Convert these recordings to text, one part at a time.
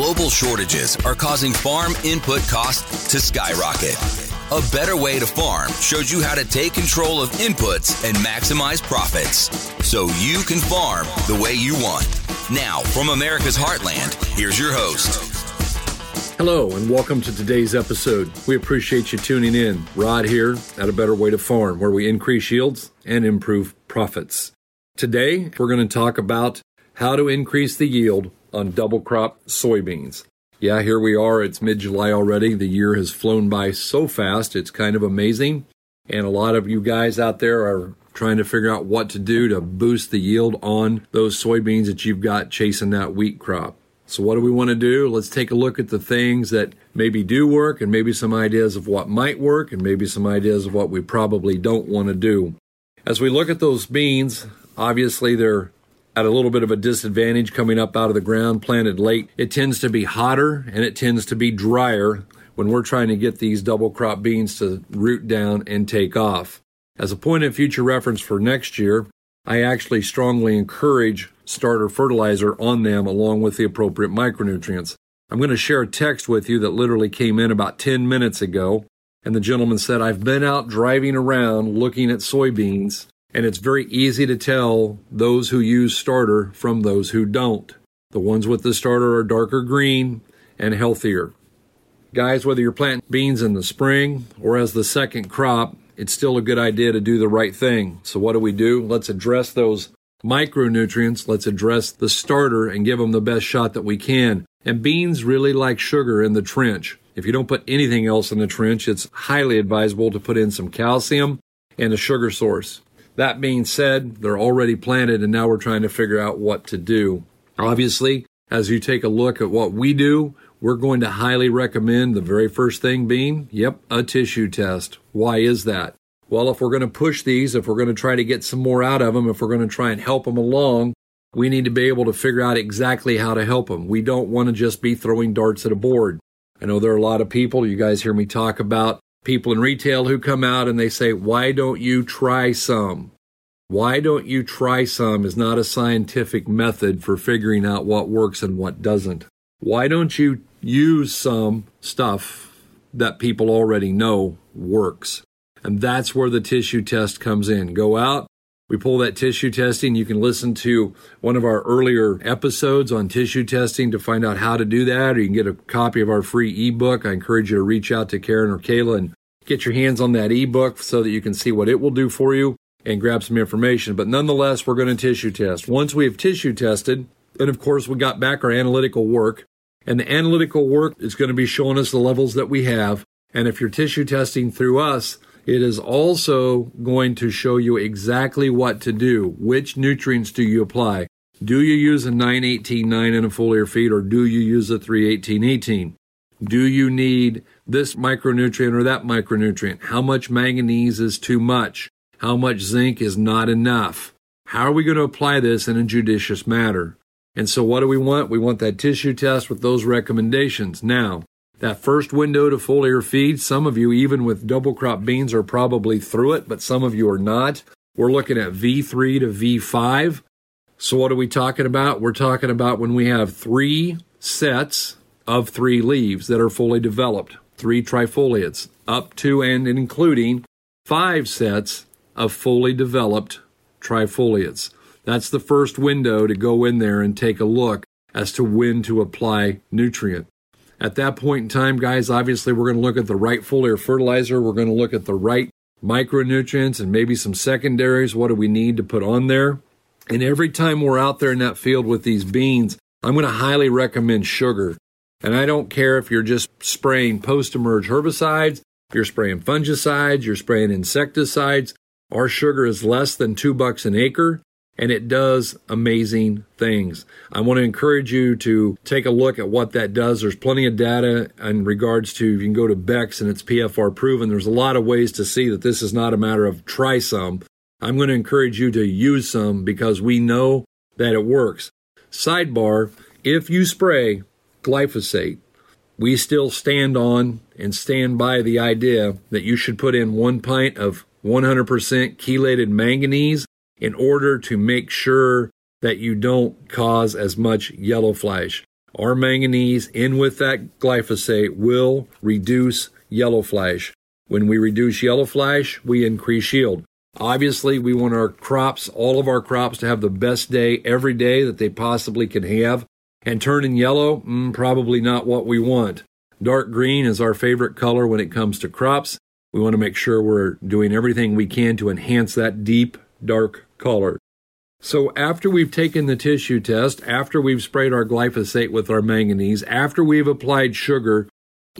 global shortages are causing farm input costs to skyrocket. A Better Way to Farm shows you how to take control of inputs and maximize profits so you can farm the way you want. Now, from America's Heartland, here's your host. Hello, and welcome to today's episode. We appreciate you tuning in. Rod here at A Better Way to Farm, where we increase yields and improve profits. Today, we're going to talk about how to increase the yield on double crop soybeans. Yeah, here we are. It's mid July already. The year has flown by so fast. It's kind of amazing. And a lot of you guys out there are trying to figure out what to do to boost the yield on those soybeans that you've got chasing that wheat crop. So, what do we want to do? Let's take a look at the things that maybe do work and maybe some ideas of what might work and maybe some ideas of what we probably don't want to do. As we look at those beans, obviously they're at a little bit of a disadvantage coming up out of the ground, planted late. It tends to be hotter and it tends to be drier when we're trying to get these double crop beans to root down and take off. As a point of future reference for next year, I actually strongly encourage starter fertilizer on them along with the appropriate micronutrients. I'm going to share a text with you that literally came in about 10 minutes ago. And the gentleman said, I've been out driving around looking at soybeans and it's very easy to tell those who use starter from those who don't. The ones with the starter are darker green and healthier. Guys, whether you're planting beans in the spring or as the second crop, it's still a good idea to do the right thing. So, what do we do? Let's address those micronutrients. Let's address the starter and give them the best shot that we can. And beans really like sugar in the trench. If you don't put anything else in the trench, it's highly advisable to put in some calcium and a sugar source. That being said, they're already planted and now we're trying to figure out what to do. Obviously, as you take a look at what we do, we're going to highly recommend the very first thing being, yep, a tissue test. Why is that? Well, if we're going to push these, if we're going to try to get some more out of them, if we're going to try and help them along, we need to be able to figure out exactly how to help them. We don't want to just be throwing darts at a board. I know there are a lot of people, you guys hear me talk about people in retail who come out and they say, Why don't you try some? Why don't you try some is not a scientific method for figuring out what works and what doesn't. Why don't you use some stuff that people already know works? And that's where the tissue test comes in. Go out, we pull that tissue testing. You can listen to one of our earlier episodes on tissue testing to find out how to do that, or you can get a copy of our free ebook. I encourage you to reach out to Karen or Kayla and get your hands on that ebook so that you can see what it will do for you and grab some information. But nonetheless, we're going to tissue test. Once we have tissue tested, and of course, we got back our analytical work, and the analytical work is going to be showing us the levels that we have. And if you're tissue testing through us, it is also going to show you exactly what to do. Which nutrients do you apply? Do you use a 918-9 in a foliar feed or do you use a 318-18? Do you need this micronutrient or that micronutrient? How much manganese is too much? How much zinc is not enough? How are we going to apply this in a judicious manner? And so what do we want? We want that tissue test with those recommendations. Now, that first window to foliar feed, some of you, even with double crop beans, are probably through it, but some of you are not. We're looking at V3 to V5. So, what are we talking about? We're talking about when we have three sets of three leaves that are fully developed, three trifoliates, up to and including five sets of fully developed trifoliates. That's the first window to go in there and take a look as to when to apply nutrient. At that point in time, guys, obviously we're going to look at the right foliar fertilizer. We're going to look at the right micronutrients and maybe some secondaries. What do we need to put on there? And every time we're out there in that field with these beans, I'm going to highly recommend sugar. And I don't care if you're just spraying post emerge herbicides, you're spraying fungicides, you're spraying insecticides. Our sugar is less than two bucks an acre and it does amazing things. I want to encourage you to take a look at what that does. There's plenty of data in regards to, you can go to Beck's and it's PFR proven. There's a lot of ways to see that this is not a matter of try some. I'm going to encourage you to use some because we know that it works. Sidebar, if you spray glyphosate, we still stand on and stand by the idea that you should put in one pint of 100% chelated manganese in order to make sure that you don't cause as much yellow flash. our manganese in with that glyphosate will reduce yellow flash. When we reduce yellow flash, we increase yield. Obviously, we want our crops, all of our crops, to have the best day every day that they possibly can have. And turning yellow, mm, probably not what we want. Dark green is our favorite color when it comes to crops. We want to make sure we're doing everything we can to enhance that deep, dark color. So, after we've taken the tissue test, after we've sprayed our glyphosate with our manganese, after we've applied sugar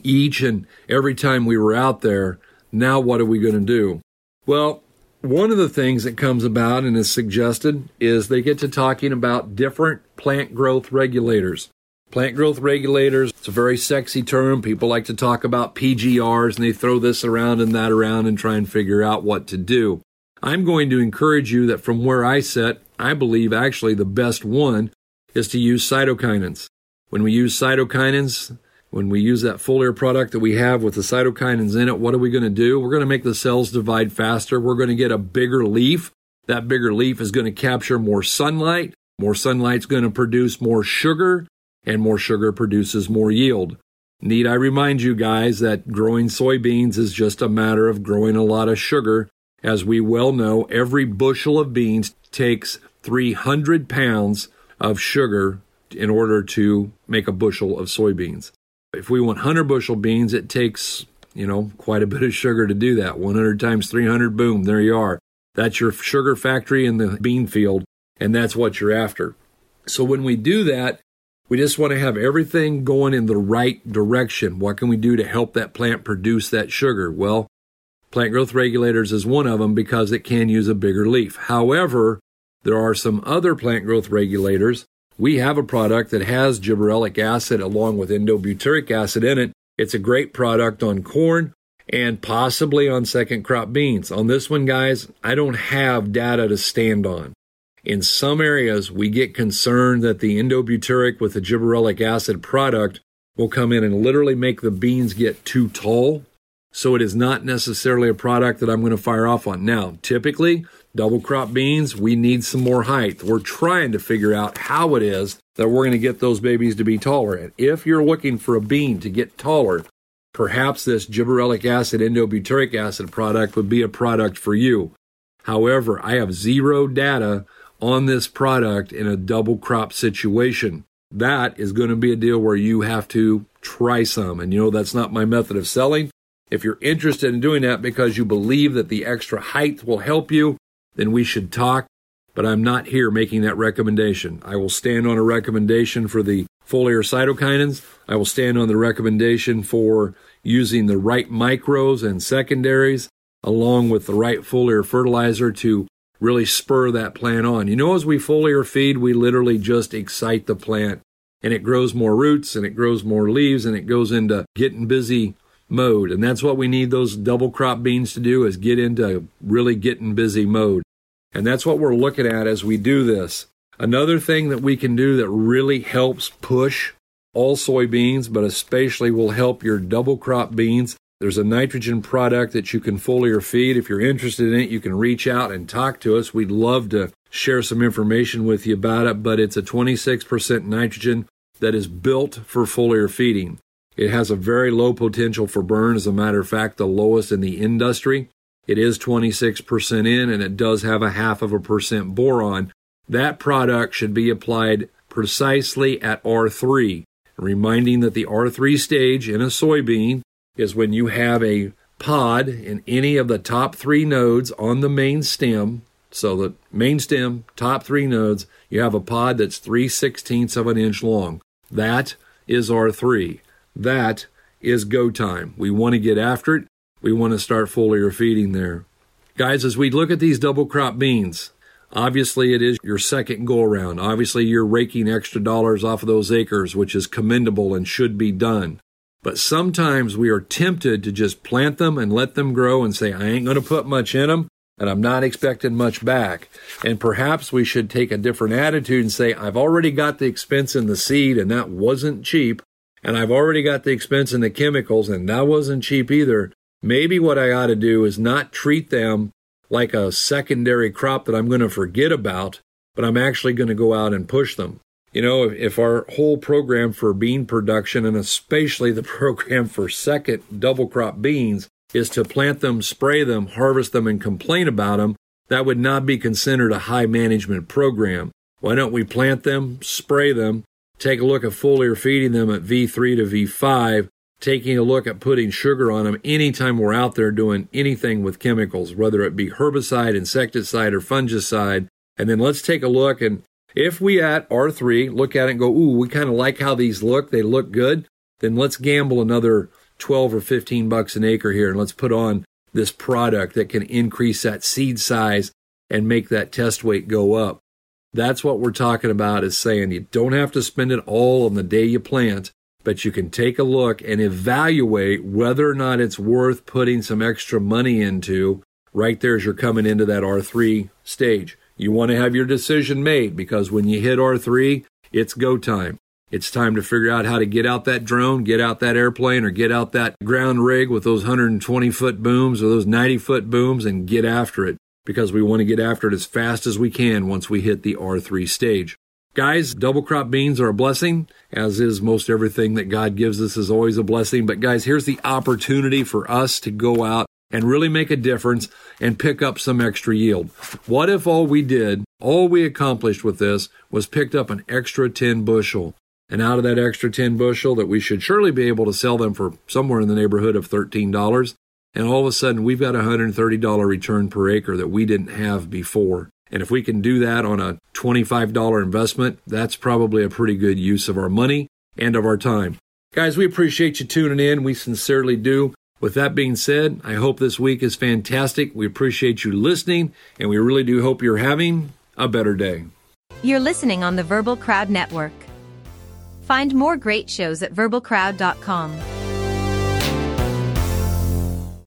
each and every time we were out there, now what are we going to do? Well, one of the things that comes about and is suggested is they get to talking about different plant growth regulators. Plant growth regulators, it's a very sexy term. People like to talk about PGRs and they throw this around and that around and try and figure out what to do. I'm going to encourage you that from where I sit, I believe actually the best one is to use cytokinins. When we use cytokinins, when we use that foliar product that we have with the cytokinins in it, what are we going to do? We're going to make the cells divide faster. We're going to get a bigger leaf. That bigger leaf is going to capture more sunlight. More sunlight's going to produce more sugar, and more sugar produces more yield. Need I remind you guys that growing soybeans is just a matter of growing a lot of sugar. As we well know, every bushel of beans takes 300 pounds of sugar in order to make a bushel of soybeans. If we want 100 bushel beans, it takes, you know, quite a bit of sugar to do that. 100 times 300, boom, there you are. That's your sugar factory in the bean field, and that's what you're after. So when we do that, we just want to have everything going in the right direction. What can we do to help that plant produce that sugar? Well, plant growth regulators is one of them because it can use a bigger leaf. However, there are some other plant growth regulators we have a product that has gibberellic acid along with indolebutyric acid in it. It's a great product on corn and possibly on second crop beans. On this one, guys, I don't have data to stand on. In some areas, we get concerned that the indolebutyric with the gibberellic acid product will come in and literally make the beans get too tall. So it is not necessarily a product that I'm going to fire off on. Now, typically, double crop beans, we need some more height. We're trying to figure out how it is that we're going to get those babies to be taller. And if you're looking for a bean to get taller, perhaps this gibberellic acid indolebutyric acid product would be a product for you. However, I have zero data on this product in a double crop situation. That is going to be a deal where you have to try some. And you know, that's not my method of selling. If you're interested in doing that because you believe that the extra height will help you, then we should talk. But I'm not here making that recommendation. I will stand on a recommendation for the foliar cytokinins. I will stand on the recommendation for using the right micros and secondaries along with the right foliar fertilizer to really spur that plant on. You know, as we foliar feed, we literally just excite the plant and it grows more roots and it grows more leaves and it goes into getting busy mode. And that's what we need those double crop beans to do is get into really getting busy mode. And that's what we're looking at as we do this. Another thing that we can do that really helps push all soybeans, but especially will help your double crop beans. There's a nitrogen product that you can foliar feed. If you're interested in it, you can reach out and talk to us. We'd love to share some information with you about it, but it's a 26% nitrogen that is built for foliar feeding. It has a very low potential for burn, as a matter of fact, the lowest in the industry. It is 26% in and it does have a half of a percent boron. That product should be applied precisely at R3, reminding that the R3 stage in a soybean is when you have a pod in any of the top three nodes on the main stem. So the main stem, top three nodes, you have a pod that's 3 sixteenths of an inch long. That is R3. That is go time. We want to get after it. We want to start foliar feeding there. Guys, as we look at these double crop beans, obviously it is your second go around. Obviously, you're raking extra dollars off of those acres, which is commendable and should be done. But sometimes we are tempted to just plant them and let them grow and say, I ain't going to put much in them and I'm not expecting much back. And perhaps we should take a different attitude and say, I've already got the expense in the seed and that wasn't cheap and I've already got the expense in the chemicals, and that wasn't cheap either. Maybe what I ought to do is not treat them like a secondary crop that I'm going to forget about, but I'm actually going to go out and push them. You know, if, our whole program for bean production and especially the program for second double crop beans is to plant them, spray them, harvest them, and complain about them, that would not be considered a high management program. Why don't we plant them, spray them, take a look at foliar feeding them at V3 to V5, taking a look at putting sugar on them anytime we're out there doing anything with chemicals, whether it be herbicide, insecticide, or fungicide. And then let's take a look and if we at R3 look at it and go, ooh, we kind of like how these look, they look good, then let's gamble another 12 or 15 bucks an acre here and let's put on this product that can increase that seed size and make that test weight go up. That's what we're talking about is saying you don't have to spend it all on the day you plant, but you can take a look and evaluate whether or not it's worth putting some extra money into right there as you're coming into that R3 stage. You want to have your decision made because when you hit R3, it's go time. It's time to figure out how to get out that drone, get out that airplane, or get out that ground rig with those 120 foot booms or those 90 foot booms and get after it because we want to get after it as fast as we can once we hit the R3 stage. Guys, double crop beans are a blessing, as is most everything that God gives us is always a blessing. But guys, here's the opportunity for us to go out and really make a difference and pick up some extra yield. What if all we did, all we accomplished with this was picked up an extra 10 bushel? And out of that extra 10 bushel that we should surely be able to sell them for somewhere in the neighborhood of $13. And all of a sudden we've got a $130 return per acre that we didn't have before. And if we can do that on a $25 investment, that's probably a pretty good use of our money and of our time. Guys, we appreciate you tuning in. We sincerely do. With that being said, I hope this week is fantastic. We appreciate you listening, and we really do hope you're having a better day. You're listening on the Verbal Crowd Network. Find more great shows at verbalcrowd.com.